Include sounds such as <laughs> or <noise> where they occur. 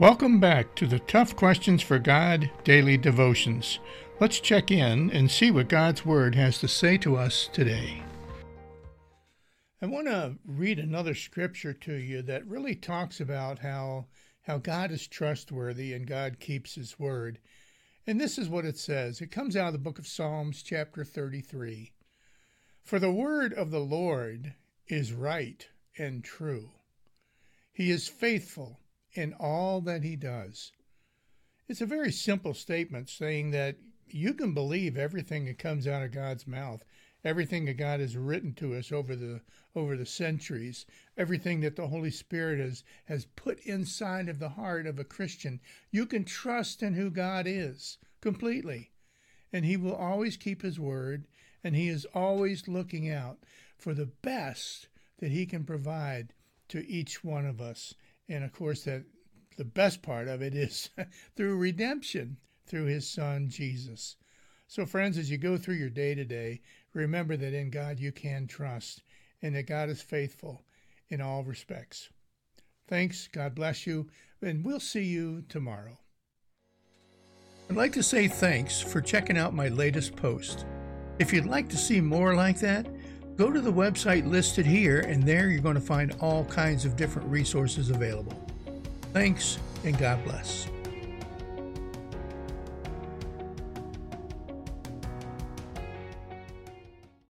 Welcome back to the Tough Questions for God Daily Devotions. Let's check in and see what God's Word has to say to us today. I want to read another scripture to you that really talks about how, how God is trustworthy and God keeps His Word. And this is what it says it comes out of the book of Psalms, chapter 33. For the word of the Lord is right and true, He is faithful in all that he does. It's a very simple statement saying that you can believe everything that comes out of God's mouth, everything that God has written to us over the over the centuries, everything that the Holy Spirit has has put inside of the heart of a Christian. You can trust in who God is completely. And he will always keep his word, and he is always looking out for the best that he can provide to each one of us and of course, that the best part of it is <laughs> through redemption through his son Jesus. So, friends, as you go through your day to day, remember that in God you can trust and that God is faithful in all respects. Thanks. God bless you. And we'll see you tomorrow. I'd like to say thanks for checking out my latest post. If you'd like to see more like that, Go to the website listed here, and there you're going to find all kinds of different resources available. Thanks, and God bless.